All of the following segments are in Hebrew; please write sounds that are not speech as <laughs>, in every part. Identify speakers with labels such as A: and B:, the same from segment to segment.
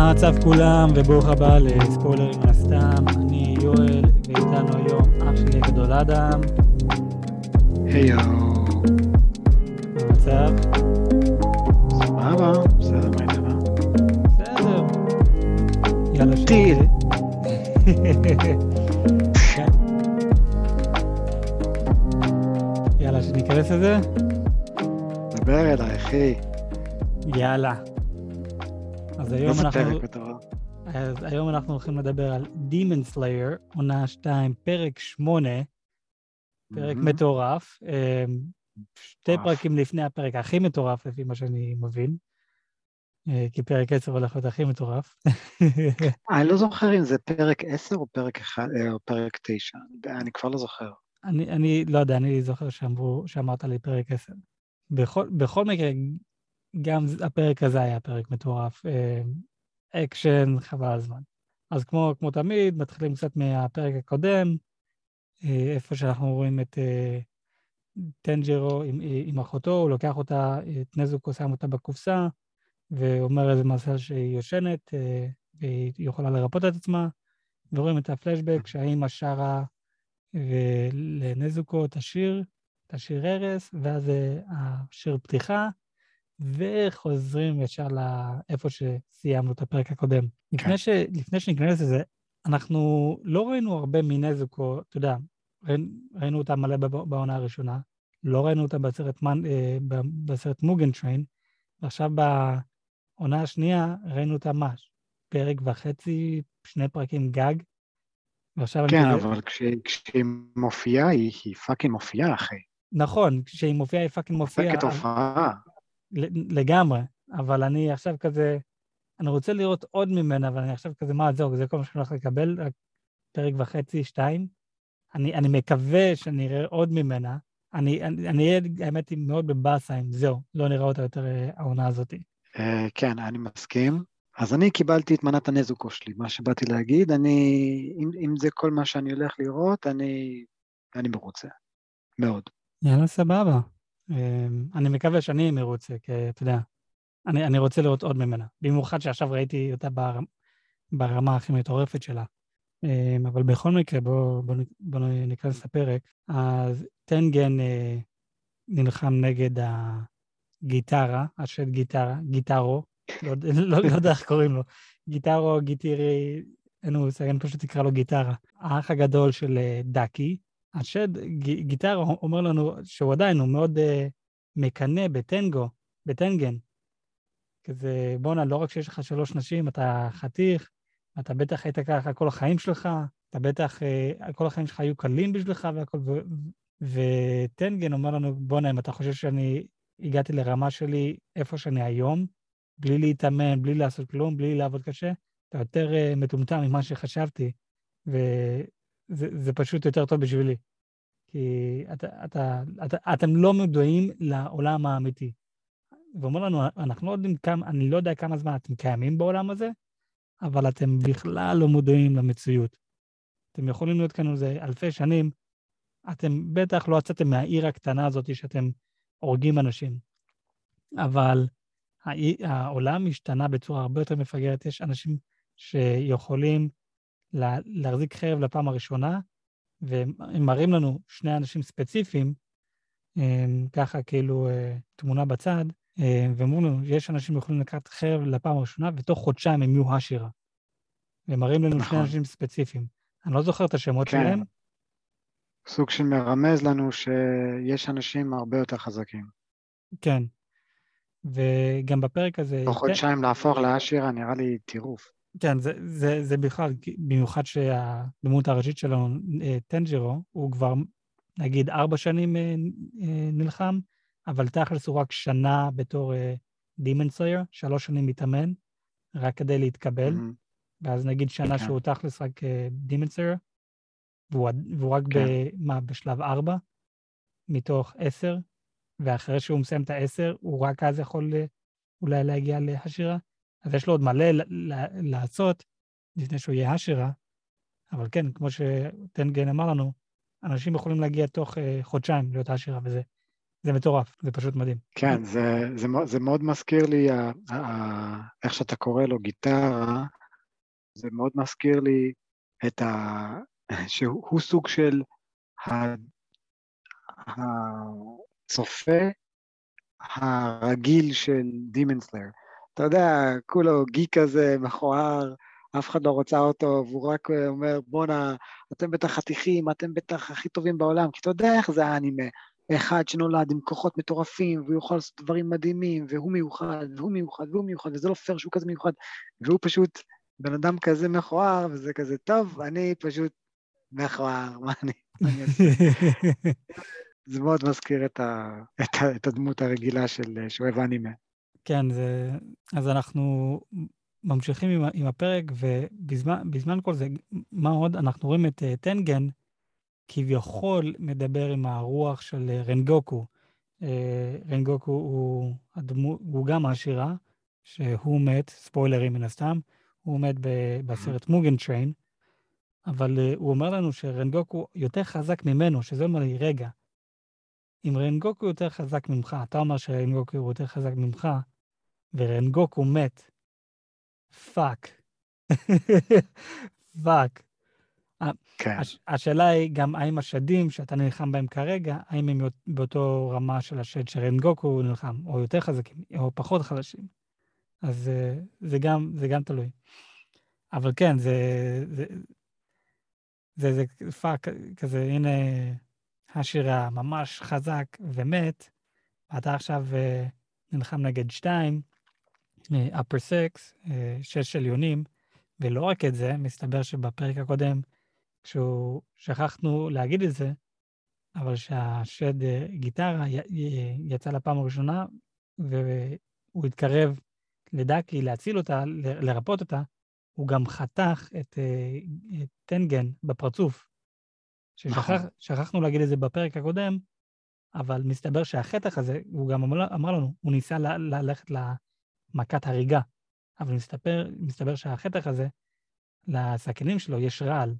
A: מה המצב כולם, וברוך הבא לספוילרים מהסתם. אני יואל, ואיתנו היום אח שלי הגדול אדם.
B: היי יואו.
A: מה המצב?
B: סבבה, בסדר, מה איתך?
A: בסדר. יאללה, ש...
B: טיל.
A: כן. <laughs> יאללה, שניכנס לזה?
B: דבר אליי, אחי.
A: יאללה. אז היום
B: איזה
A: אנחנו...
B: פרק מטורף.
A: אז היום אנחנו הולכים לדבר על Demon Slayer, עונה 2, פרק 8, פרק. מטורף. אה, שתי. פרקים לפני הפרק הכי מטורף, לפי מה שאני מבין. אה, כי פרק 10 הולך להיות הכי מטורף. <laughs>
B: אני לא זוכר אם זה פרק 10 או פרק 1 או פרק 9. אני כבר לא זוכר.
A: אני, אני לא יודע, אני זוכר שאמרו, שאמרת לי פרק 10. בכל, בכל מקרה, גם הפרק הזה היה פרק מטורף. אה, אקשן, חבל הזמן. אז כמו, כמו תמיד, מתחילים קצת מהפרק הקודם, אה, איפה שאנחנו רואים את אה, טנג'רו עם, עם אחותו, הוא לוקח אותה, את נזוקו שם אותה בקופסה, ואומר איזה מזל שהיא יושנת, והיא יכולה לרפא את עצמה, ורואים את הפלשבק שהאימא שרה ולנזוקו את השיר, את השיר ארס, ואז השיר פתיחה, וחוזרים ישר לאיפה שסיימנו את הפרק הקודם. לפני, ש... לפני שניכנס לזה, אנחנו לא ראינו הרבה מנזוקו, אתה יודע, ראינו, ראינו אותה מלא בעונה הראשונה, לא ראינו אותה בסרט, מנ... אה, בסרט מוגן טריין, ועכשיו בעונה השנייה ראינו אותה מה? פרק וחצי, שני פרקים גג, ועכשיו
B: כן,
A: אני.
B: אבל כש- כשהיא מופיעה, היא היא fucking מופיעה, אחי.
A: נכון, כשהיא מופיעה היא fucking מופיעה.
B: מופיעה הופעה.
A: ל- לגמרי, אבל אני עכשיו כזה, אני רוצה לראות עוד ממנה, אבל אני עכשיו כזה, מה, זהו, זה כל מה שאני הולך לקבל, רק פרק וחצי, שתיים. אני, אני מקווה שאני אראה עוד ממנה. אני, אני, אני אהיה, האמת היא, מאוד בבאסה אם זהו, לא נראה אותה יותר אה, העונה הזאת.
B: אה, כן, אני מסכים. אז אני קיבלתי את מנת הנזוקו שלי, מה שבאתי להגיד, אני, אם, אם זה כל מה שאני הולך לראות, אני, אני מרוצה. מאוד.
A: יאללה, סבבה. אה, אני מקווה שאני מרוצה, כי אתה יודע, אני, אני רוצה לראות עוד ממנה. במיוחד שעכשיו ראיתי אותה בר, ברמה הכי מטורפת שלה. אה, אבל בכל מקרה, בואו בוא, בוא ניכנס לפרק. אז טנגן אה, נלחם נגד הגיטרה, השד גיטרה, גיטרו, לא, יודע- לא, לא יודע איך קוראים לו, גיטרו, גיטירי, אין מושג, אני פשוט אקרא לו גיטרה. האח הגדול של אה, דאקי, השד ג- גיטרו אומר לנו שהוא עדיין, הוא מאוד אה, מקנא בטנגו, בטנגן. כזה, בואנה, לא רק שיש לך שלוש נשים, אתה חתיך, אתה בטח היית ככה כל החיים שלך, אתה בטח, אה, כל החיים שלך היו קלים בשבילך והכל, ו- ו- וטנגן אומר לנו, בואנה, אם אתה חושב שאני הגעתי לרמה שלי איפה שאני היום, בלי להתאמן, בלי לעשות כלום, בלי לעבוד קשה, אתה יותר אה, מטומטם ממה שחשבתי, וזה זה פשוט יותר טוב בשבילי. כי אתה, אתה, אתה, אתם לא מודעים לעולם האמיתי. ואומר לנו, אנחנו לא יודעים כמה, אני לא יודע כמה זמן אתם קיימים בעולם הזה, אבל אתם בכלל לא מודעים למציאות. אתם יכולים להיות כאן איזה אלפי שנים, אתם בטח לא יצאתם מהעיר הקטנה הזאת שאתם הורגים אנשים. אבל העולם השתנה בצורה הרבה יותר מפגרת. יש אנשים שיכולים לה, להחזיק חרב לפעם הראשונה, והם הם מראים לנו שני אנשים ספציפיים, ככה כאילו אה, תמונה בצד, אה, ואומרים לנו, יש אנשים שיכולים לקחת חרב לפעם הראשונה, ותוך חודשיים הם יהיו השירה. ומראים לנו שני
B: נכון.
A: אנשים ספציפיים. אני לא זוכר את השמות
B: כן.
A: שלהם,
B: סוג של מרמז לנו שיש אנשים הרבה יותר חזקים.
A: כן. וגם בפרק הזה...
B: תוך
A: כן,
B: חודשיים להפוך לאשירה נראה לי טירוף.
A: כן, זה, זה, זה בכלל, במיוחד שהדמות הראשית שלנו, אה, טנג'רו, הוא כבר, נגיד, ארבע שנים אה, אה, נלחם, אבל תכלס הוא רק שנה בתור Demon Slayer, שלוש שנים מתאמן, רק כדי להתקבל,
B: מהמם.
A: ואז נגיד שנה
B: כן.
A: שהוא תכלס רק Demon Slayer, והוא, והוא רק,
B: כן.
A: מה, בשלב ארבע, מתוך עשר, ואחרי שהוא מסיים את העשר, הוא רק אז יכול אולי להגיע להשירה. אז יש לו עוד מלא לעשות לפני שהוא יהיה השירה, אבל כן, כמו שטנגן אמר לנו, אנשים יכולים להגיע תוך אה, חודשיים להיות השירה, וזה זה מטורף, זה פשוט מדהים.
B: כן, זה, זה, זה מאוד מזכיר לי, ה, ה, איך שאתה קורא לו גיטרה, זה מאוד מזכיר לי את ה... שהוא סוג של הצופה הרגיל של דימנסלר. אתה יודע, כולו גיק כזה, מכוער, אף אחד לא רוצה אותו, והוא רק אומר, בואנה, אתם בטח חתיכים, אתם בטח הכי טובים בעולם, כי אתה יודע איך זה האנימה. אחד שנולד עם כוחות מטורפים, והוא יכול לעשות דברים מדהימים, והוא מיוחד, והוא מיוחד, והוא מיוחד, וזה לא פייר שהוא כזה מיוחד, והוא פשוט בן אדם כזה מכוער, וזה כזה, טוב, אני פשוט מכוער, מה אני, אני אעשה? <laughs> זה מאוד מזכיר את, ה, את, ה, את הדמות הרגילה של שואב אנימה.
A: כן, זה... אז אנחנו ממשיכים עם, עם הפרק, ובזמן כל זה, מה עוד? אנחנו רואים את uh, טנגן כביכול מדבר עם הרוח של uh, רנגוקו. Uh, רנגוקו הוא, הדמו, הוא גם העשירה, שהוא מת, ספוילרים מן הסתם, הוא מת בסרט מוגן טריין, אבל uh, הוא אומר לנו שרנגוקו יותר חזק ממנו, שזה אומר לי, רגע, אם רנגוקו יותר חזק ממך, אתה אומר שרנגוקו יותר חזק ממך, ורנגוקו מת, fuck. <laughs> Fuck. כן. הש, השאלה היא גם האם השדים שאתה נלחם בהם כרגע, האם הם באותו רמה של השד שרנגוקו נלחם, או יותר חזקים, או פחות חלשים. אז אה, זה גם, זה גם תלוי. אבל כן, זה, זה, זה, זה fuck כזה, הנה השירה ממש חזק ומת, ואתה עכשיו אה, נלחם נגד שתיים, upper six, שש עליונים, ולא רק את זה, מסתבר שבפרק הקודם, כשהוא, שכחנו להגיד את זה, אבל שהשד גיטרה יצא לפעם הראשונה, והוא התקרב לדאקי להציל אותה, לרפות אותה, הוא גם חתך את, אה, את טנגן בפרצוף. ששכחנו נכון. להגיד את זה בפרק הקודם, אבל מסתבר שהחתך הזה, הוא גם אמר, אמר לנו, הוא ניסה ל, למכת הריגה, אבל מסתבר, מסתבר שהחתך הזה, לסכינים שלו יש רעל.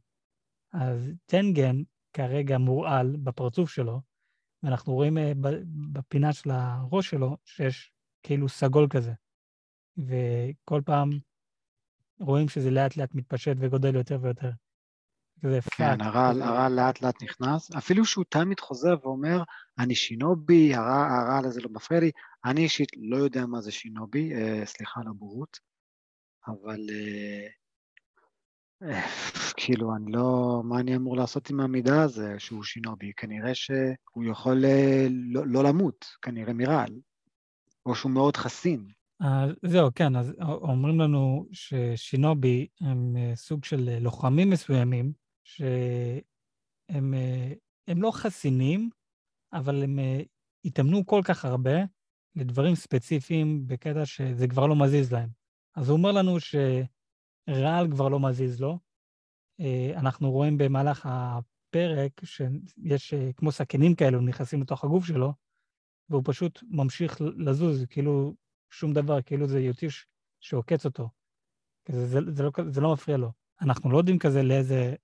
A: אז טנגן כרגע מורעל בפרצוף שלו, ואנחנו רואים אה, בפינה של הראש שלו שיש כאילו סגול כזה. וכל פעם רואים שזה לאט לאט מתפשט וגודל יותר ויותר.
B: זה כן, הרעל, הרעל לאט לאט נכנס, אפילו שהוא תמיד חוזר ואומר, אני שינובי, הרעל הזה לא מפריע לי, אני אישית לא יודע מה זה שינובי, אה, סליחה על הבורות, אבל אה, <laughs> כאילו, אני לא, מה אני אמור לעשות עם המידע הזה שהוא שינובי? כנראה שהוא יכול אה, לא, לא למות, כנראה מרעל, או שהוא מאוד חסין.
A: אז זהו, כן, אז אומרים לנו ששינובי הם סוג של לוחמים מסוימים, שהם הם לא חסינים, אבל הם התאמנו כל כך הרבה לדברים ספציפיים בקטע שזה כבר לא מזיז להם. אז הוא אומר לנו שרעל כבר לא מזיז לו. אנחנו רואים במהלך הפרק שיש כמו סכינים כאלו נכנסים לתוך הגוף שלו, והוא פשוט ממשיך לזוז, כאילו שום דבר, כאילו זה יוטיש שעוקץ אותו. זה, זה, זה, לא, זה לא מפריע לו. אנחנו לא יודעים כזה לאיזה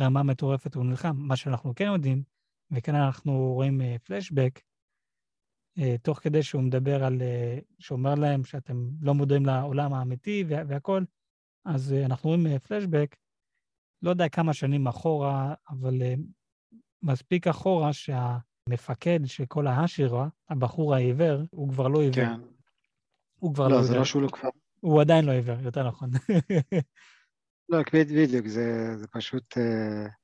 A: רמה מטורפת הוא נלחם. מה שאנחנו כן יודעים, וכאן אנחנו רואים uh, פלשבק, uh, תוך כדי שהוא מדבר על, uh, שאומר להם שאתם לא מודעים לעולם האמיתי וה, והכול, אז uh, אנחנו רואים פלשבק, לא יודע כמה שנים אחורה, אבל מספיק אחורה שהמפקד של כל ההשירה, הבחור העיוור, הוא כבר לא עיוור. כן. הוא כבר לא,
B: לא זה לא שהוא לא כבר...
A: הוא עדיין לא עיוור, יותר נכון.
B: לא, בדיוק, זה, זה פשוט... אה,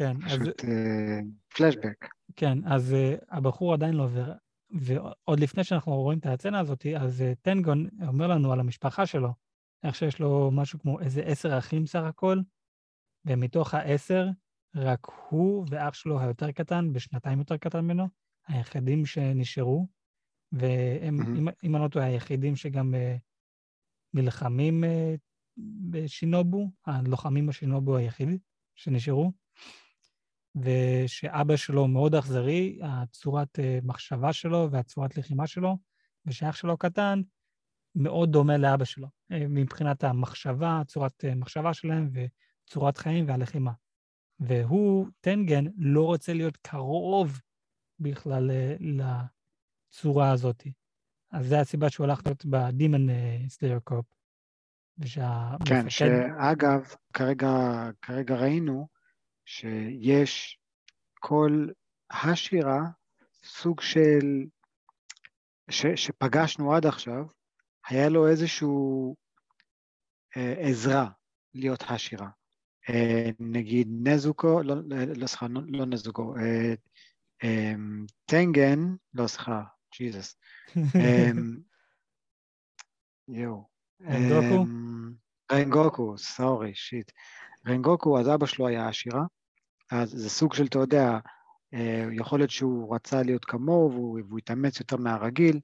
A: כן,
B: פשוט אז... אה, פלשבק.
A: כן, אז uh, הבחור עדיין לא עובר. ועוד לפני שאנחנו רואים את הסצנה הזאת, אז uh, טנגון אומר לנו על המשפחה שלו, איך שיש לו משהו כמו איזה עשר אחים סך הכל, ומתוך העשר, רק הוא ואח שלו היותר קטן, בשנתיים יותר קטן ממנו, היחידים שנשארו, והם, mm-hmm. אם אני לא טועה, היחידים שגם נלחמים בשינובו, הלוחמים בשינובו היחידים שנשארו, ושאבא שלו מאוד אכזרי, הצורת uh, מחשבה שלו והצורת לחימה שלו, ושאח שלו קטן מאוד דומה לאבא שלו, uh, מבחינת המחשבה, צורת uh, מחשבה שלהם וצורת חיים והלחימה. והוא, טנגן, לא רוצה להיות קרוב בכלל אה, לצורה הזאת. אז זו הסיבה שהוא הלך להיות בדימון סלייר קופ.
B: כן, שאגב, כרגע, כרגע ראינו שיש כל השירה סוג של, ש, שפגשנו עד עכשיו, היה לו איזשהו אה, עזרה להיות השירה. אה, נגיד נזוקו, לא, לא סליחה, לא, לא נזוקו, אה, אה, טנגן, לא סליחה, ג'יזוס. אה, יואו.
A: רנגוקו?
B: אה, רנגוקו, סורי, שיט. רנגוקו, אז אבא שלו היה עשירה, אז זה סוג של, אתה יודע, אה, יכול להיות שהוא רצה להיות כמוהו והוא, והוא התאמץ יותר מהרגיל,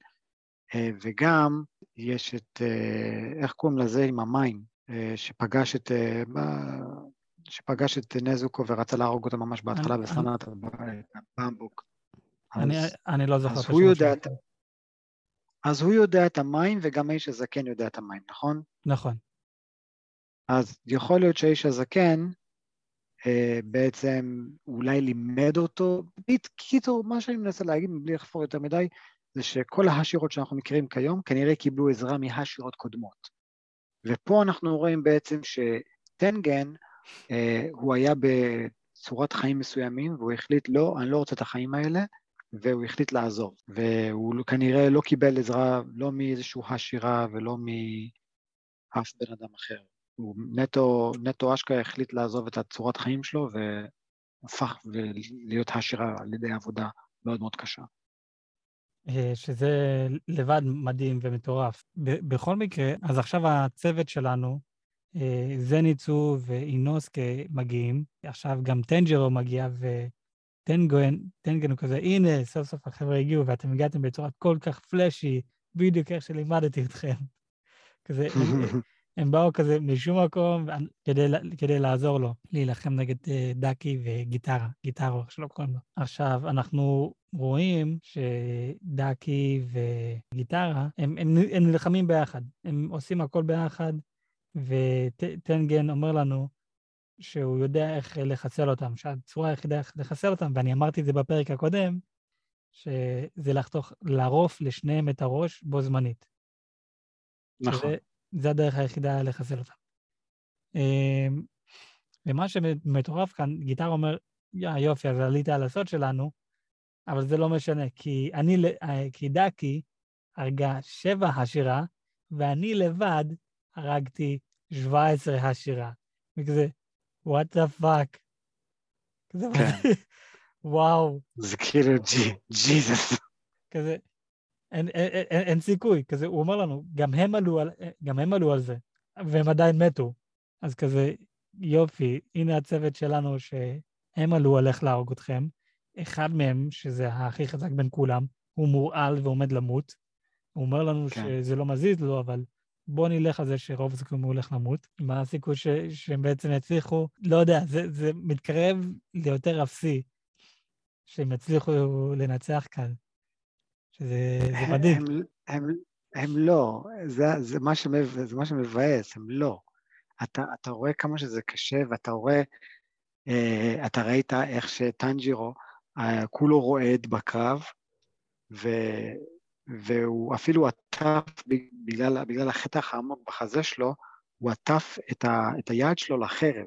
B: אה, וגם יש את, אה, איך קוראים לזה עם המים, שפגש את, שפגש את נזוקו ורצה להרוג אותו ממש בהתחלה את הבמבוק.
A: אני לא זוכר
B: את השם שלו. אז הוא יודע את המים וגם האיש הזקן יודע את המים, נכון?
A: נכון.
B: אז יכול להיות שהאיש הזקן בעצם אולי לימד אותו. בקיצור, מה שאני מנסה להגיד, מבלי לחפור יותר מדי, זה שכל השירות שאנחנו מכירים כיום כנראה קיבלו עזרה מהשירות קודמות. ופה אנחנו רואים בעצם שטנגן, אה, הוא היה בצורת חיים מסוימים, והוא החליט, לא, אני לא רוצה את החיים האלה, והוא החליט לעזוב. והוא כנראה לא קיבל עזרה לא מאיזשהו השירה ולא מאף בן אדם אחר. הוא נטו, נטו אשכרה החליט לעזוב את הצורת חיים שלו והפך להיות השירה על ידי עבודה מאוד מאוד קשה.
A: אה, שזה לבד מדהים ומטורף. בכל מקרה, אז עכשיו הצוות שלנו, אה, זניצו ואינוסקה מגיעים, עכשיו גם טנג'רו מגיע וטנגן הוא כזה, הנה, סוף סוף החבר'ה הגיעו ואתם הגעתם בצורה כל כך פלאשי, בדיוק איך שלימדתי אתכם. <laughs> כזה, <laughs> הם באו כזה משום מקום כדי, כדי לעזור לו להילחם נגד uh, דאקי וגיטרה, גיטרו, איך שלא קוראים לו. עכשיו, אנחנו רואים שדאקי וגיטרה, הם, הם, הם נלחמים ביחד, הם עושים הכל ביחד, וטנגן אומר לנו שהוא יודע איך לחסל אותם, שהצורה היחידה איך לחסל אותם, ואני אמרתי את זה בפרק הקודם, שזה לחתוך, לערוף לשניהם את הראש בו זמנית.
B: נכון. שזה,
A: זה הדרך היחידה לחסל אותם. אמ, ומה שמטורף כאן, גיטר אומר, יא יופי, אז עלית על הסוד שלנו, אבל זה לא משנה, כי אני, אה, כי דקי הרגה שבע השירה, ואני לבד הרגתי 17 השירה. וכזה, what the fuck. כזה, כן. <laughs> וואו.
B: זה כאילו ג'יזוס.
A: כזה, אין, אין, אין, אין סיכוי, כזה, הוא אומר לנו, גם הם, עלו על, גם הם עלו על זה, והם עדיין מתו. אז כזה, יופי, הנה הצוות שלנו שהם עלו על איך להרוג אתכם. אחד מהם, שזה הכי חזק בין כולם, הוא מורעל ועומד למות. הוא אומר לנו כן. שזה לא מזיז לו, אבל בואו נלך על זה שרוב הסיכויים הוא הולך למות. מה הסיכוי ש... שהם בעצם יצליחו? לא יודע, זה, זה מתקרב ליותר אפסי, שהם יצליחו לנצח כאן. שזה מדהים. הם,
B: הם, הם לא, זה, זה, מה שמב, זה מה שמבאס, הם לא. אתה, אתה רואה כמה שזה קשה, ואתה רואה, אה, אתה ראית איך שטנג'ירו, אה, כולו רועד בקרב, ו, והוא אפילו עטף, בגלל, בגלל החטח העמוק בחזה שלו, הוא עטף את, ה, את היד שלו לחרב.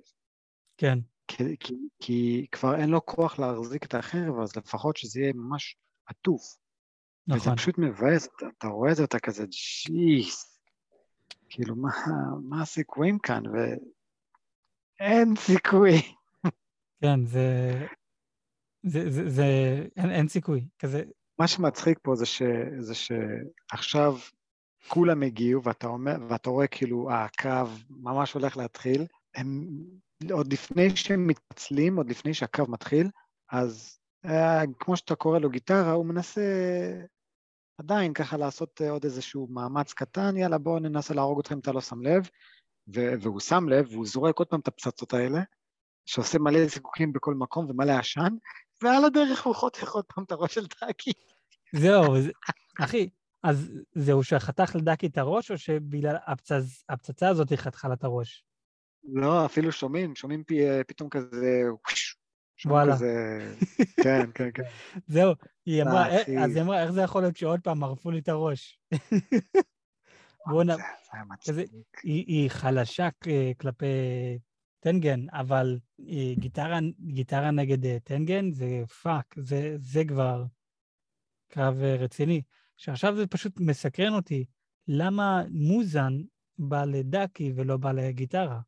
A: כן.
B: כי, כי, כי כבר אין לו כוח להחזיק את החרב, אז לפחות שזה יהיה ממש עטוף. נכון. וזה פשוט מבאס, אתה, אתה רואה את זה, אתה כזה, ג'יס, כאילו, מה, מה הסיכויים כאן? ואין סיכוי.
A: כן, זה... זה, זה, זה אין, אין סיכוי, כזה...
B: מה שמצחיק פה זה, ש, זה שעכשיו כולם הגיעו, ואתה, אומר, ואתה רואה כאילו, הקרב ממש הולך להתחיל, הם, עוד לפני שהם מתפצלים, עוד לפני שהקרב מתחיל, אז אה, כמו שאתה קורא לו גיטרה, הוא מנסה עדיין ככה לעשות אה, עוד איזשהו מאמץ קטן, יאללה בואו ננסה להרוג אתכם אם אתה לא שם לב, והוא שם לב, והוא זורק עוד פעם את הפצצות האלה, שעושה מלא זיקוקים בכל מקום ומלא עשן, ועל הדרך הוא חותך עוד פעם את הראש של דאקי.
A: זהו, <laughs> זה... אחי, אז זהו שחתך לדאקי את הראש, או שבגלל הפצצ... הפצצה הזאת היא חתכה לה את הראש?
B: לא, אפילו שומעים, שומעים פי, אה, פתאום כזה,
A: וואלה.
B: כזה... כן, כן, כן. <laughs>
A: זהו, היא אמרה,
B: אה,
A: "אה". אז היא אמרה, איך זה יכול להיות שעוד פעם ערפו לי את הראש? <laughs>
B: היה
A: כזה-
B: מצחיק.
A: היא, היא חלשה כלפי טנגן, אבל היא גיוטרו, גיוטרו נגד אה, טנגן זה fuck, זה, זה כבר קרב אה, רציני. שעכשיו זה פשוט מסקרן אותי, למה מוזן בא לדאקי ולא בא לגיוטרו?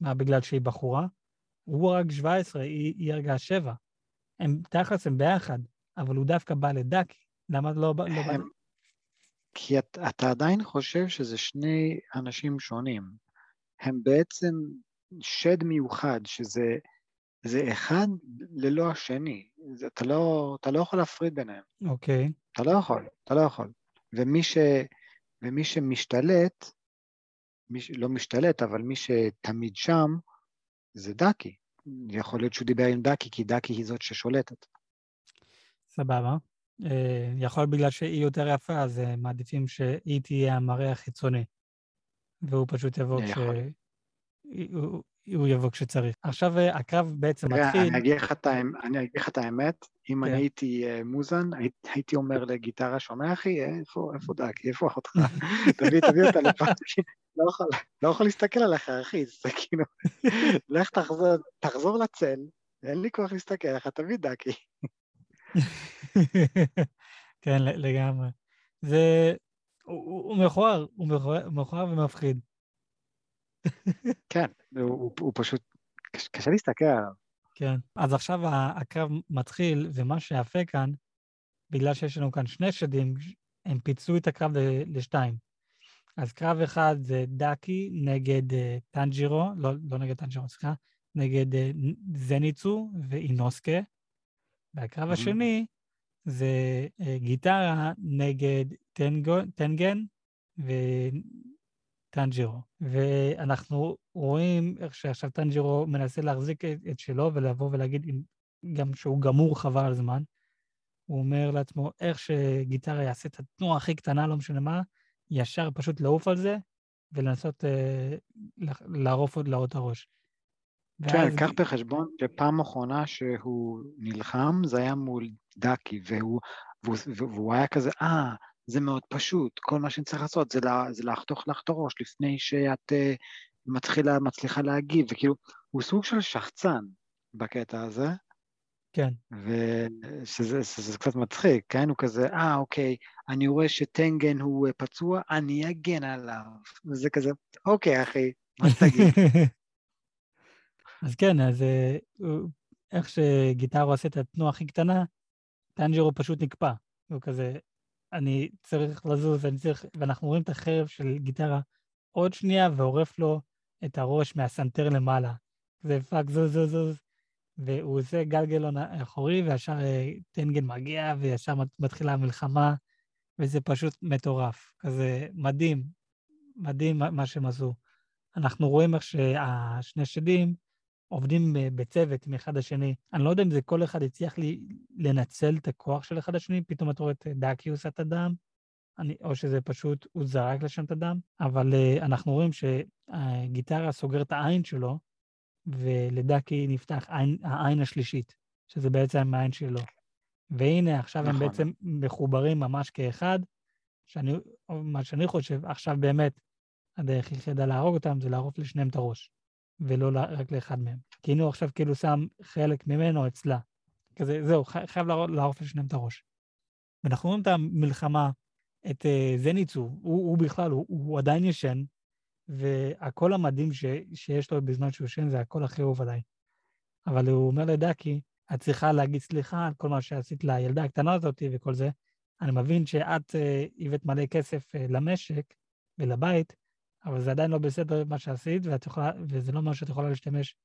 A: מה, בגלל שהיא בחורה? הוא רק 17, היא, היא הרגה 7. הם, תכלס הם ביחד, אבל הוא דווקא בא לדאקי. למה לא, בא- לא בא...
B: הם- כי את, אתה עדיין חושב שזה שני אנשים שונים. הם בעצם שד מיוחד, שזה זה אחד ללא השני. זה, אתה, לא, אתה לא יכול להפריד ביניהם.
A: אוקיי,
B: אתה לא יכול, אתה לא יכול. ומי, ש, ומי שמשתלט, מי, לא משתלט, אבל מי שתמיד שם, זה דאקי. יכול להיות שהוא דיבר עם דאקי, כי דאקי היא זאת ששולטת.
A: סבבה. אה, יכול להיות בגלל שהיא יותר יפה, אז אה, מעדיפים שהיא תהיה המראה החיצוני. והוא פשוט יבוא כש... הוא- יבוא כשצריך. עכשיו אה, הקרב בעצם מתחיל.
B: אני אגיד לך את האמ- אני אגיד לך את האמת, אם
A: כן.
B: אני הייתי אה, מוזן, הי- הייתי אומר לגיטרה, שומע אחי, איפה איפה דאקי, איפה אחותך? <laughs> תביא תביא אותה לפה, <laughs> לא יכול- לא יכול להסתכל עליך, אחי, זה כאילו, <laughs> לך תחזור, לצל, אין לי כוח להסתכל עליך, תביא דאקי.
A: כן, לגמרי. זה... הוא- מכוער, הוא מכוער ומפחיד. <laughs>
B: כן, הוא- הוא פשוט, קש- קשה להסתכל עליו.
A: כן. אז עכשיו הקרב מתחיל, ומה שיפה כאן, בגלל שיש לנו כאן שני שדים, הם פיצלו את הקרב ל- לשתיים. אז קרב אחד זה דאקי נגד אה, טנג'ירו, לא, לא נגד טנג'ירו, סליחה, נגד נ- זניצו ואינוסקה. והקרב
B: מהמם.
A: השני זה אה, גיטרה נגד טנגו, טנגן וטנג'ירו. ואנחנו רואים איך שעכשיו טנג'ירו מנסה להחזיק את, שלו ולבוא ולהגיד גם שהוא גמור חבל על זמן. הוא אומר לעצמו, איך שגיטרה יעשה את התנועה הכי קטנה, לא משנה מה, ישר פשוט לעוף על זה ולנסות אה, לערוף עוד לעוד את הראש.
B: כן,
A: ואז-
B: קח בחשבון שפעם אחרונה שהוא נלחם, זה היה מול דאקי, והוא, והוא, והוא היה כזה, אה, זה מאוד פשוט, כל מה שאני צריך לעשות זה, לה, זה לחתוך לך את הראש לפני שאת uh, מתחילה, מצליחה להגיב, וכאילו, הוא סוג של שחצן בקטע הזה,
A: כן,
B: ושזה שזה, שזה קצת מצחיק, כן? הוא כזה, אה, אוקיי, אני רואה שטנגן הוא אה, פצוע, אני אגן עליו. וזה כזה, אוקיי, אחי, מה שתגיד. <laughs>
A: אז כן, אז אה, איך שגיוטרו עושה את התנועה הכי קטנה, טנג'ירו פשוט נקפא. הוא כזה, אני צריך לזוז, אני צריך... ואנחנו רואים את החרב של גיוטרו עוד שנייה, ועורף לו את הראש מהסנטר למעלה. זה fuck, זוז, זוז, זוז. והוא עושה גלגלון אחורי, וישר אה, טנגן מגיע, וישר מת- מתחילה המלחמה, וזה פשוט מטורף. כזה מדהים, מדהים מה שהם עשו. אנחנו רואים איך שהשני שדים עובדים אה, בצוות מאחד לשני. אני לא יודע אם זה כל אחד הצליח לי לנצל את הכוח של אחד לשני, פתאום אתה רואה את דאקי עושה את הדם, אני, או שזה פשוט, הוא זרק לשם את הדם, אבל uh, אנחנו רואים שהגיטרה סוגר את העין שלו, ולדאקי נפתח עין, העין השלישית, שזה בעצם העין שלו. והנה, עכשיו הם
B: נכון.
A: בעצם מחוברים ממש כאחד, שאני, מה שאני חושב, עכשיו באמת, הדרך היחידה להרוג אותם זה לערוף לשניהם את הראש, ולא רק לאחד מהם. כי הנה הוא עכשיו כאילו שם חלק ממנו אצלה. כזה, זהו, חי- חייב לערוף- לשניהם את הראש. ואנחנו רואים את המלחמה, את uh, זניצו, הוא, הוא בכלל, הוא, הוא עדיין ישן, והקול המדהים ש, שיש לו בזמן שהוא ישן זה הקול הכי אהוב עליי. אבל הוא אומר לדקי, את צריכה להגיד סליחה על כל מה שעשית לילדה הקטנה הזאת וכל זה. אני מבין שאת uh, הבאת מלא כסף uh, למשק ולבית, אבל זה עדיין לא בסדר מה שעשית, יכולה, וזה לא אומר שאת יכולה להשתמש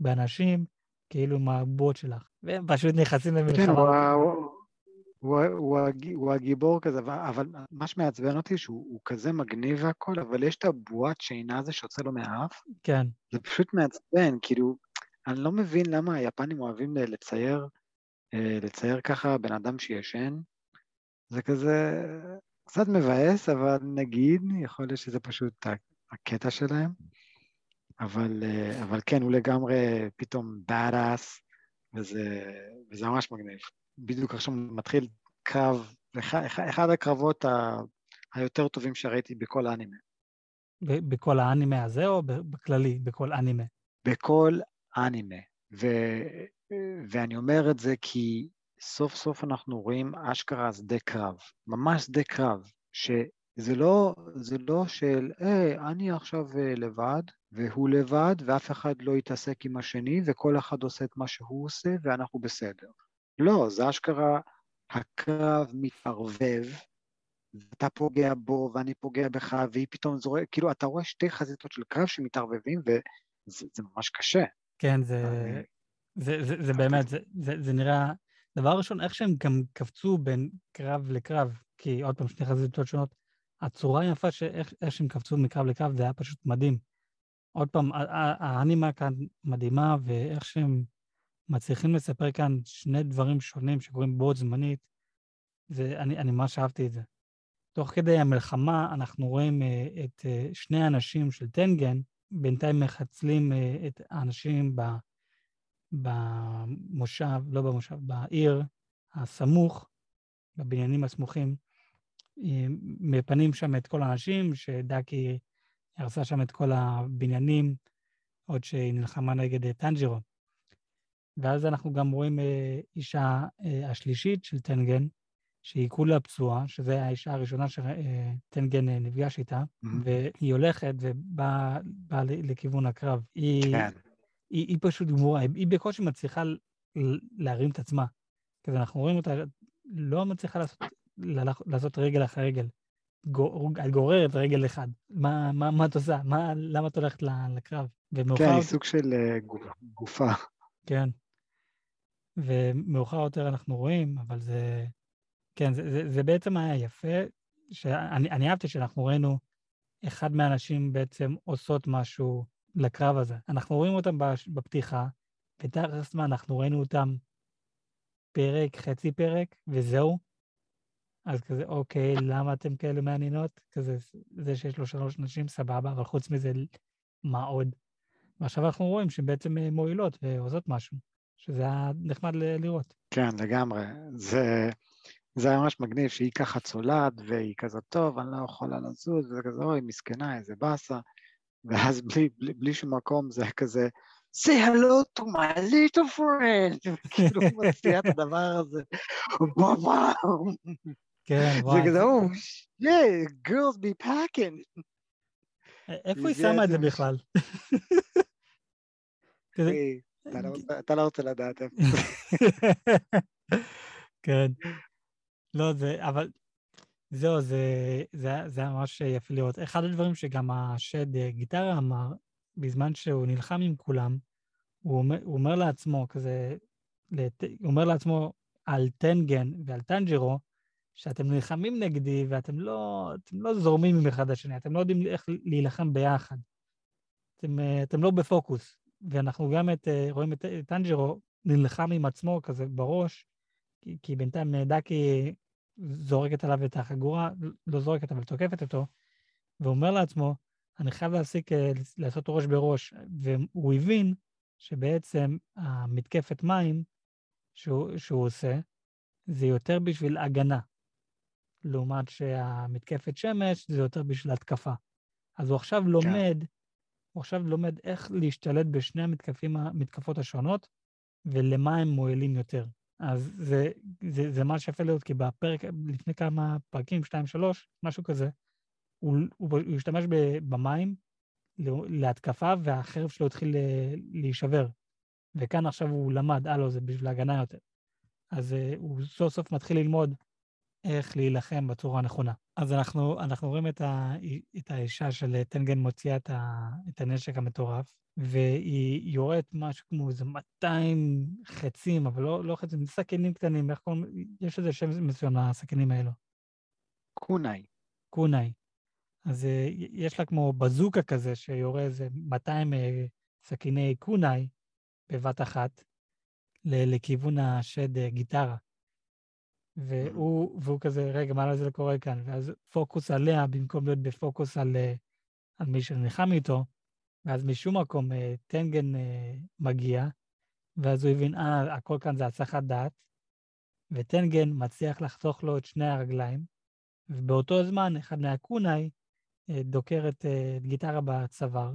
A: באנשים כאילו עם הבוט שלך. והם פשוט נכנסים
B: כן,
A: למלחמה.
B: ה- הוא, הוא, הוא, הוא הגיבור כזה, אבל- מה שמעצבן אותי שהוא הוא כזה מגניב והכל, אבל יש את הבועת שינה הזה שיוצא לו מהאף,
A: כן,
B: זה פשוט מעצבן, כאילו, אני לא מבין למה היפנים אוהבים ל- לצייר, אה, לצייר ככה בן אדם שישן, זה כזה קצת מבאס, אבל נגיד, יכול להיות שזה פשוט ה- הקטע שלהם, אבל, אה, אבל כן, הוא לגמרי פתאום badass, וזה, וזה ממש מגניב. בדיוק עכשיו מתחיל קרב, אחד, אחד הקרבות ה, היותר טובים שראיתי בכל האנימה.
A: בכל האנימה הזה או בכללי, בכל אנימה?
B: בכל אנימה. ו, ואני אומר את זה כי סוף סוף אנחנו רואים אשכרה שדה קרב, ממש שדה קרב, שזה לא, זה לא של, היי, אני עכשיו אה, לבד, והוא לבד, ואף אחד לא יתעסק עם השני, וכל אחד עושה את מה שהוא עושה, ואנחנו בסדר. לא, זה אשכרה, הקרב מתערבב, ואתה פוגע בו, ואני פוגע בך, והיא פתאום זורקת, כאילו, אתה רואה שתי חזיתות של קרב שמתערבבים, וזה ממש קשה.
A: כן, זה, זה, זה, זה באמת, זה, זה, זה נראה... דבר ראשון, איך שהם גם קפצו בין קרב לקרב, כי עוד פעם, שני חזיתות שונות, הצורה היפה שאיך שהם קפצו מקרב לקרב, זה היה פשוט מדהים. עוד פעם, האנימה כאן מדהימה, ואיך שהם מצליחים לספר כאן שני דברים שונים שקורים בו זמנית, ואני ממש אהבתי את זה. תוך כדי המלחמה אנחנו רואים uh, את uh, שני האנשים של טנגן, בינתיים מחצלים uh, את האנשים ב, במושב, לא במושב, בעיר הסמוך, בבניינים הסמוכים, מפנים שם את כל האנשים, שדאקי הרסה שם את כל הבניינים, עוד שהיא נלחמה נגד טנג'ירו. ואז אנחנו גם רואים אישה השלישית של טנגן, שהיא כולה פצועה, שזו האישה הראשונה שטנגן נפגש איתה, mm-hmm. והיא הולכת ובאה לכיוון הקרב. היא, כן. היא, היא פשוט גמורה, היא בקושי מצליחה להרים את עצמה. כי אנחנו רואים אותה, לא מצליחה לעשות, לעשות רגל אחרי רגל. את גוררת רגל אחד. מה, מה, מה את עושה? מה, למה את הולכת לקרב?
B: כן, היא סוג של uh, גופה.
A: כן. ומאוחר יותר אנחנו רואים, אבל זה... כן, זה, זה, זה בעצם היה יפה, שאני אהבתי שאנחנו ראינו אחד מהאנשים בעצם עושות משהו לקרב הזה. אנחנו רואים אותם בפתיחה, ותכלס מה, אנחנו ראינו אותם פרק, חצי פרק, וזהו. אז כזה, אוקיי, למה אתם כאלה מעניינות? כזה, זה שיש לו שלוש נשים, סבבה, אבל חוץ מזה, מה עוד? ועכשיו אנחנו רואים שהן בעצם מועילות ועושות משהו, שזה היה נחמד לראות.
B: כן, לגמרי. זה... זה היה ממש מגניב שהיא ככה צולעת, והיא כזאת, טוב, אני לא יכולה לזוז, וזה כזה, אוי, מסכנה, איזה באסה. ואז בלי, בלי, בלי שום מקום זה כזה, say hello to my little friend, <laughs> כאילו הוא מציע את הדבר הזה, <laughs> וואו,
A: כן, וואו.
B: זה כזה, או, yeah, girls be packing.
A: איפה היא שמה את זה בכלל? <laughs>
B: לא אתה לא רוצה לדעת איפה. <laughs>
A: כן. לא, זה, אבל זהו, זה, זה, זה היה ממש יפה לראות. אחד הדברים שגם השד אה, גיטרה אמר, בזמן שהוא נלחם עם כולם, הוא אומר, הוא אומר לעצמו כזה, הוא אומר לעצמו על טנגן ועל טנג'ירו, שאתם נלחמים נגדי ואתם לא, לא זורמים עם אחד לשני, אתם לא יודעים איך להילחם ביחד. אתם, אה, אתם לא בפוקוס. ואנחנו גם את, אה, רואים את טנג'ירו נלחם עם עצמו כזה בראש, כי, כי בינתיים דאקי זורקת עליו את החגורה, לא זורקת, אבל תוקפת אותו, ואומר לעצמו, אני חייב להסיק, אה, לעשות ראש בראש. והוא הבין שבעצם המתקפת מים שהוא, שהוא עושה, זה יותר בשביל הגנה, לעומת שהמתקפת שמש זה יותר בשביל התקפה. אז הוא עכשיו כן. לומד, כן. הוא עכשיו לומד איך להשתלט בשני המתקפים, המתקפות השונות, ולמה הם מועילים יותר. אז זה, זה, זה מה שיפה לראות, כי בפרק, לפני כמה פרקים, שתיים, שלוש, משהו כזה, הוא, הוא, הוא השתמש במים להתקפה, והחרב שלו התחיל להישבר. וכאן עכשיו הוא למד, הלו, זה בשביל הגנה יותר. אז uh, הוא סוף סוף מתחיל ללמוד איך להילחם בצורה הנכונה. אז אנחנו, אנחנו רואים את, ה, את האישה של טנגן מוציאה את, ה, את הנשק המטורף, והיא יורדת משהו כמו איזה 200 חצים, אבל לא, לא חצים, סכינים קטנים, איך קוראים, יש איזה שם מסוים לסכינים האלו.
B: קונאי.
A: קונאי. אז אה, יש לה כמו בזוקה כזה, שיורה איזה 200 אה, סכיני קונאי בבת אחת, לכיוון השד אה, גיטרה. והוא, והוא כזה, רגע, מה זה קורה כאן? ואז פוקוס עליה, במקום להיות בפוקוס על, על מי שנלחם איתו, ואז משום מקום טנגן מגיע, ואז הוא הבין, אה, הכל כאן זה הסחת דעת, וטנגן מצליח לחתוך לו את שני הרגליים, ובאותו זמן אחד מהקונאי אה, דוקר אה, את גיטרה בצוואר,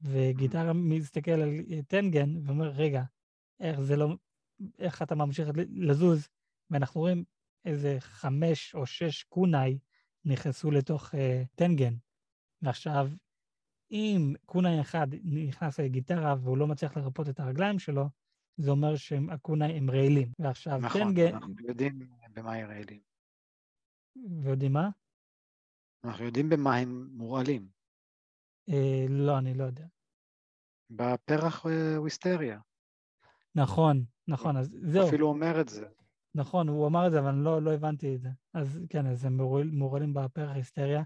A: וגיטרה מסתכל על טנגן ואומר, רגע, איך זה לא, איך אתה ממשיך לזוז? ואנחנו רואים איזה חמש או שש קונאי נכנסו לתוך uh, טנגן. ועכשיו, אם קונאי אחד נכנס לגיטרה והוא לא מצליח לרפות את הרגליים שלו, זה אומר שהקונאי הם רעילים. ועכשיו
B: נכון,
A: טנגן...
B: אנחנו יודעים במה הם רעילים.
A: ויודעים מה?
B: אנחנו יודעים במה הם מורעלים.
A: אה, לא, אני לא יודע.
B: בפרח אה, וויסטריה.
A: נכון, נכון, אז זהו.
B: אפילו אומר את זה.
A: נכון, הוא אמר את זה, אבל אני לא, לא הבנתי את זה. אז כן, אז הם מורעלים בפרח היסטריה.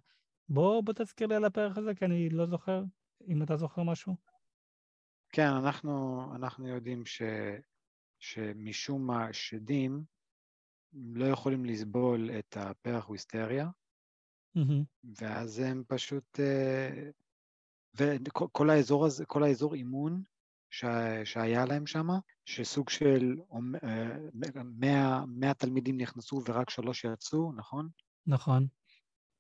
A: בוא, בוא תזכיר לי על הפרח הזה, כי אני לא זוכר, אם אתה זוכר משהו.
B: כן, אנחנו, אנחנו יודעים ש, שמשום מה שדים לא יכולים לסבול את הפרח וויסטריה,
A: mm-hmm.
B: ואז הם פשוט... אה, וכל האזור הזה, כל האזור אימון ש... שהיה להם שם, שסוג של 100, 100 תלמידים נכנסו ורק שלוש יצאו, נכון?
A: נכון.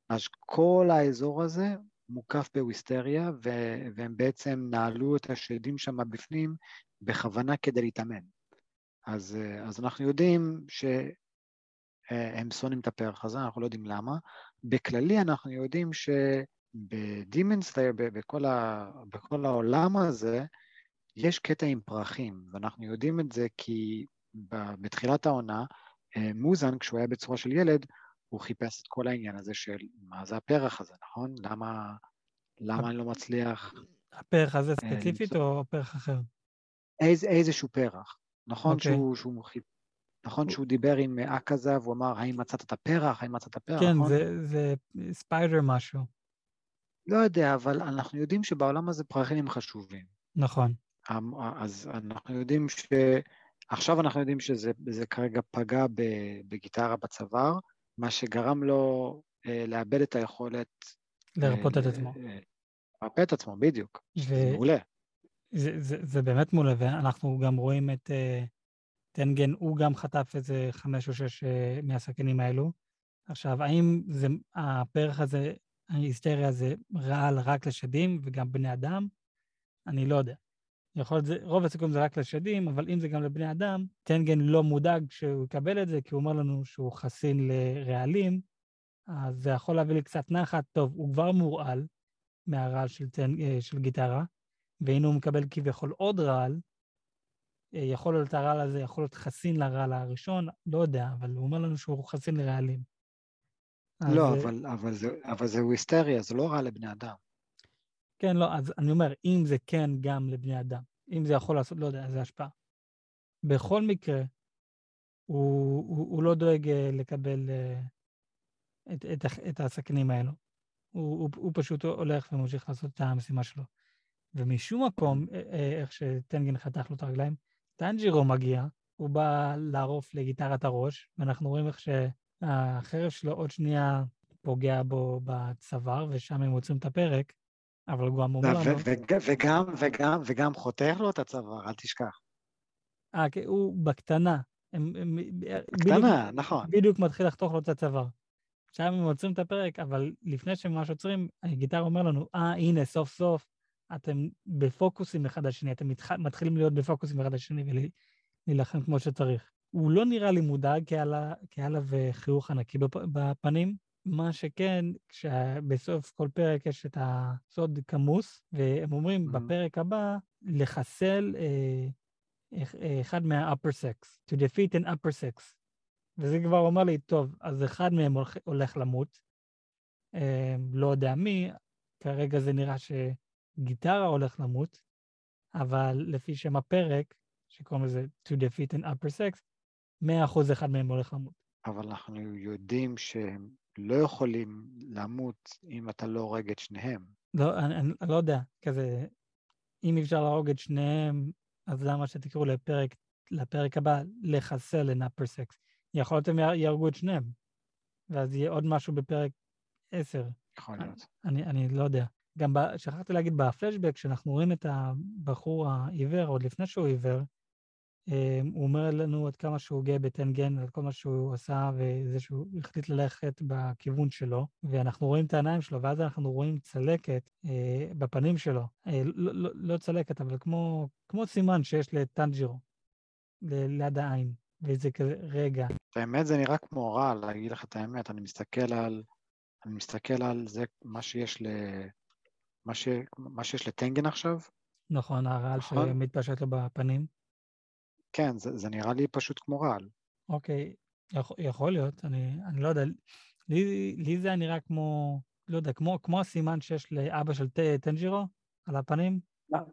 B: אז כל האזור הזה מוקף בוויסטריה, ו... והם בעצם נעלו את השדים שם בפנים בכוונה כדי להתאמן. אז, אז אנחנו יודעים שהם שונאים את הפרח הזה, אנחנו לא יודעים למה. בכללי אנחנו יודעים ש... בדימנסלייר, בכל, ה, בכל העולם הזה, יש קטע עם פרחים, ואנחנו יודעים את זה כי בתחילת העונה, אה, מוזן, כשהוא היה בצורה של ילד, הוא חיפש את כל העניין הזה של מה זה הפרח הזה, נכון? למה, למה אני לא מצליח...
A: הפרח הזה אה, ספציפית או פרח אחר?
B: איז, איזשהו פרח. נכון okay. אוקיי. שהוא, שהוא נכון שהוא דיבר עם אקזה והוא אמר, האם מצאת את הפרח? האם מצאת את הפרח?
A: כן,
B: נכון?
A: זה, זה ספיידר משהו.
B: לא יודע, אבל אנחנו יודעים שבעולם הזה פרחים הם חשובים.
A: נכון.
B: אז אנחנו יודעים ש... עכשיו אנחנו יודעים שזה כרגע פגע בגיטרה בצוואר, מה שגרם לו אה, לאבד את היכולת...
A: לרפות את אה, עצמו.
B: לרפא את עצמו, בדיוק. ו... זה מעולה.
A: זה, זה, זה באמת מעולה, ואנחנו גם רואים את uh, טנגן, הוא גם חטף איזה חמש או שש uh, מהסכינים האלו. עכשיו, האם זה, הפרח הזה ההיסטריה זה רעל רק לשדים וגם בני אדם? אני לא יודע. יכול להיות, רוב הסיכום זה רק לשדים, אבל אם זה גם לבני אדם, טנגן לא מודאג שהוא יקבל את זה, כי הוא אומר לנו שהוא חסין לרעלים, אז זה יכול להביא לי קצת נחת. טוב, הוא כבר מורעל מהרעל של, טנ... אה, של גיטרה, והנה הוא מקבל כביכול עוד רעל, אה, יכול להיות הרעל הזה, יכול להיות חסין לרעל הראשון, לא יודע, אבל הוא אומר לנו שהוא חסין לרעלים.
B: לא, אז... אבל, אבל, זה, אבל זה וויסטריה, זה לא רע לבני אדם.
A: כן, לא, אז אני אומר, אם זה כן גם לבני אדם, אם זה יכול לעשות, לא יודע, איזה השפעה. בכל מקרה, הוא, הוא, הוא לא דואג אה, לקבל אה, את, את, את הסכנים האלו. הוא, הוא, הוא פשוט הולך וממשיך לעשות את המשימה שלו. ומשום מקום, אה, איך שטנגן חתך לו את הרגליים, טנג'ירו מגיע, הוא בא לערוף לגיטרת הראש, ואנחנו רואים איך ש... החרב שלו עוד שנייה פוגע בו בצוואר, ושם הם מוצאים את הפרק, אבל הוא גם אומר לנו...
B: וגם, וגם, וגם חותך לו את הצוואר, אל תשכח.
A: אה, כן, הוא בקטנה. הם, הם,
B: בקטנה, בדיוק, נכון.
A: בדיוק מתחיל לחתוך לו את הצוואר. שם הם עוצרים את הפרק, אבל לפני שהם ממש עוצרים, הגיטר אומר לנו, אה, הנה, סוף סוף אתם בפוקוסים אחד על שני, אתם מתח... מתחילים להיות בפוקוסים אחד על שני ולהילחם כמו שצריך. הוא לא נראה לי מודאג, כי היה עליו חיוך ענקי בפנים. מה שכן, כשבסוף כל פרק יש את הסוד כמוס, והם אומרים mm-hmm. בפרק הבא, לחסל אה, אחד מה-upper sex, to defeat an upper sex. וזה כבר אומר לי, טוב, אז אחד מהם הולך, הולך למות, אה, לא יודע מי, כרגע זה נראה שגיטרה הולך למות, אבל לפי שם הפרק, שקוראים לזה to defeat an upper sex, מאה אחוז אחד מהם הולך למות.
B: אבל אנחנו יודעים שהם לא יכולים למות אם אתה לא הורג את שניהם.
A: לא, אני, אני לא יודע, כזה, אם אפשר להרוג את שניהם, אז למה שתקראו לפרק, לפרק הבא לחסל לנאפר סקס? יכול להיות שהם יהרגו את שניהם, ואז יהיה עוד משהו בפרק עשר.
B: יכול להיות.
A: אני, אני לא יודע. גם ב, שכחתי להגיד בפלשבק, כשאנחנו רואים את הבחור העיוור, עוד לפני שהוא עיוור, הוא אומר לנו עד כמה שהוא גאה בטנגן, על כל מה שהוא עשה, וזה שהוא החליט ללכת בכיוון שלו, ואנחנו רואים את העיניים שלו, ואז אנחנו רואים צלקת אה, בפנים שלו. אה, לא, לא, לא צלקת, אבל כמו, כמו סימן שיש לטנג'ירו, ליד העין, וזה כזה, רגע.
B: האמת זה נראה כמו רע, להגיד לך את האמת, אני מסתכל על, אני מסתכל על זה, מה שיש ל... מה, ש... מה שיש לטנגן עכשיו.
A: נכון, הרעל נכון? שמתפשט לו בפנים.
B: כן, זה, זה נראה לי פשוט כמו רעל.
A: אוקיי, יכול, יכול להיות, אני, אני לא יודע. לי, לי זה נראה כמו, לא יודע, כמו, כמו הסימן שיש לאבא של טנג'ירו על הפנים.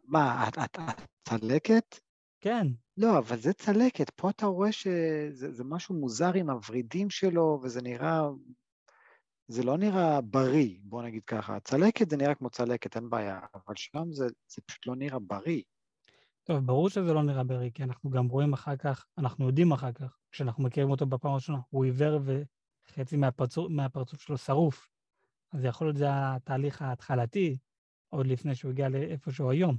B: מה, את, את, את צלקת?
A: כן.
B: לא, אבל זה צלקת, פה אתה רואה שזה משהו מוזר עם הוורידים שלו, וזה נראה, זה לא נראה בריא, בוא נגיד ככה. צלקת זה נראה כמו צלקת, אין בעיה, אבל שם זה, זה פשוט לא נראה בריא.
A: טוב, ברור שזה לא נראה בריא, כי אנחנו גם רואים אחר כך, אנחנו יודעים אחר כך, כשאנחנו מכירים אותו בפעם הראשונה, הוא עיוור וחצי מהפרצוף, מהפרצוף שלו שרוף. אז יכול להיות זה התהליך ההתחלתי, עוד לפני שהוא הגיע לאיפשהו היום.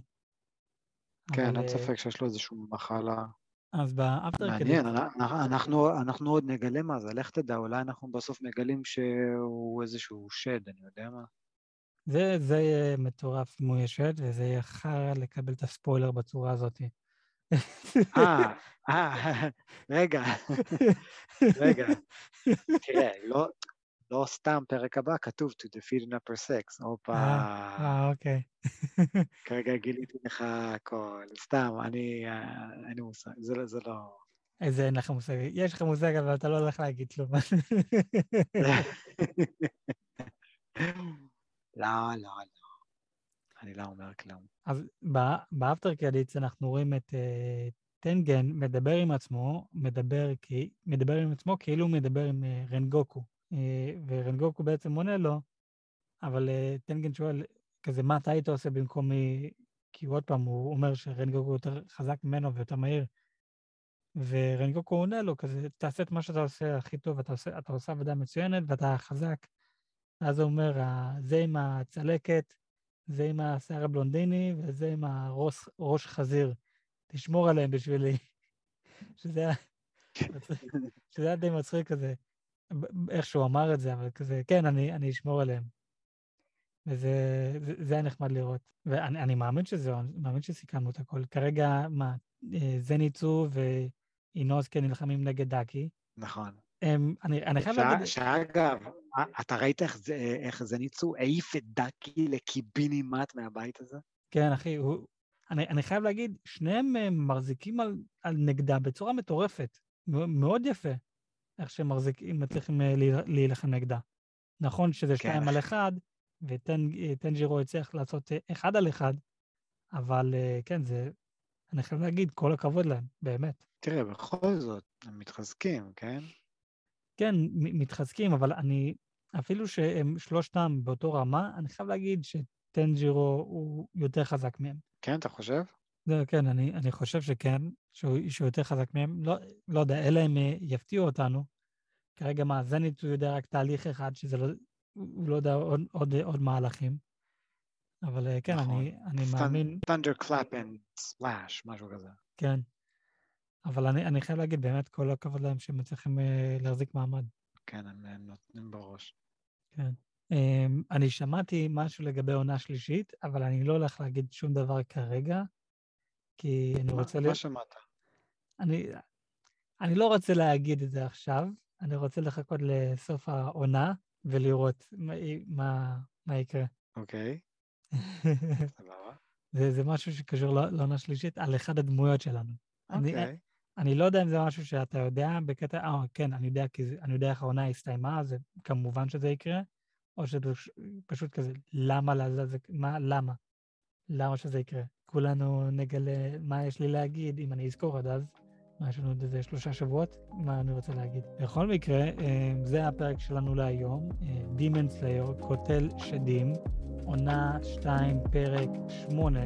B: כן, אבל... אין ספק שיש לו איזושהי מחלה.
A: אז באפטר
B: מעניין, אנחנו, אנחנו, אנחנו עוד נגלה מה זה, לך תדע, אולי אנחנו בסוף מגלים שהוא איזשהו שד, אני יודע מה.
A: זה, זה יהיה מטורף ישד, וזה יהיה חרא לקבל את הספוילר בצורה הזאת.
B: אה, אה, רגע, רגע, תראה, לא, לא סתם פרק הבא כתוב to defeat an upper sex, הופה.
A: אה, אוקיי.
B: כרגע גיליתי לך הכל, סתם, אני, אה, אין לי מושג, זה, זה לא...
A: איזה אין לך מושג, יש לך מושג, אבל אתה לא הולך להגיד כלום. <laughs>
B: לא, לא, לא. אני לא אומר כלום.
A: אז באפטר קרדיטס אנחנו רואים את uh, טנגן מדבר עם עצמו, מדבר, כי, מדבר עם עצמו כאילו הוא מדבר עם uh, רנגוקו. Uh, ורנגוקו בעצם עונה לו, אבל טנגן שואל, כזה, מה אתה היית עושה במקומי? כי עוד פעם, הוא אומר שרנגוקו יותר חזק ממנו ויותר מהיר. ורנגוקו עונה לו, כזה, תעשה את מה שאתה עושה הכי טוב, אתה עושה, אתה עושה עבודה מצוינת ואתה חזק. אז הוא אומר, זה עם הצלקת, זה עם השיער הבלונדיני וזה עם הראש ראש חזיר. תשמור עליהם בשבילי. <laughs> שזה שזה היה די מצחיק כזה, איך שהוא אמר את זה, אבל כזה, כן, אני, אני אשמור עליהם. וזה זה, זה היה נחמד לראות. ואני מאמין שזהו, אני מאמין שסיכמנו את הכל. כרגע, מה, אה, זניצו ואינוסקה נלחמים נגד דאקי.
B: נכון.
A: הם, אני, אני חייב להגיד...
B: שאגב, אתה ראית איך זה, איך זה ניצו העיף את דאקי לקיבינימט מהבית הזה?
A: כן, אחי, הוא... אני, אני חייב להגיד, שניהם מחזיקים על, על נגדה בצורה מטורפת. מאוד יפה, איך שהם מחזיקים, מצליחים אה, להילחם נגדה. נכון שזה כן. שתיים על אחד, וטנג'ירו הצליח לעשות אה, אחד על אחד, אבל אה, כן, זה... אני חייב להגיד, כל הכבוד להם, באמת.
B: תראה, בכל זאת, הם מתחזקים, כן?
A: כן, מתחזקים, אבל אני, אפילו שהם שלושתם באותו רמה, אני חייב להגיד שטנג'ירו הוא יותר חזק מהם.
B: כן, אתה חושב?
A: זה, כן, אני, אני חושב שכן, שהוא, שהוא יותר חזק מהם. לא, לא יודע, אלא הם אה, יפתיעו אותנו. כרגע מה, זנית הוא יודע רק תהליך אחד, שזה לא, הוא לא יודע עוד, עוד, עוד מהלכים. אבל אה, כן, נכון. אני, אני מאמין...
B: Thunder clap and splash, משהו כזה.
A: כן. אבל אני, אני חייב להגיד, באמת, כל הכבוד להם שהם מצליחים uh, להחזיק מעמד.
B: כן, הם, הם נותנים בראש.
A: כן. Um, אני שמעתי משהו לגבי עונה שלישית, אבל אני לא הולך להגיד שום דבר כרגע, כי אני רוצה...
B: מה, מה שמעת?
A: אני, אני לא רוצה להגיד את זה עכשיו, אני רוצה לחכות לסוף העונה ולראות מה, מה, מה יקרה.
B: אוקיי. <laughs> סבבה.
A: זה, זה משהו שקשור לעונה שלישית על אחד הדמויות שלנו. אוקיי. אני, אני לא יודע אם זה משהו שאתה יודע בקטע, אה, כן, אני יודע, כי זה, אני יודע איך העונה הסתיימה, אז כמובן שזה יקרה, או שפשוט כזה, למה לזה, מה, למה? למה שזה יקרה? כולנו נגלה מה יש לי להגיד, אם אני אזכור עד אז. מה, יש לנו עוד איזה שלושה שבועות? מה אני רוצה להגיד? בכל מקרה, אה, זה הפרק שלנו להיום, Demon Slayer, קוטל שדים, עונה 2, פרק 8,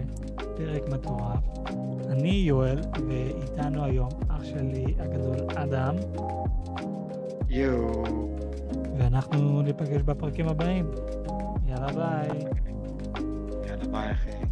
A: פרק מטורף. אני יואל, ואיתנו היום אח שלי הגדול אדם.
B: יואו.
A: ואנחנו ניפגש בפרקים הבאים. יאללה ביי.
B: יאללה ביי אחי.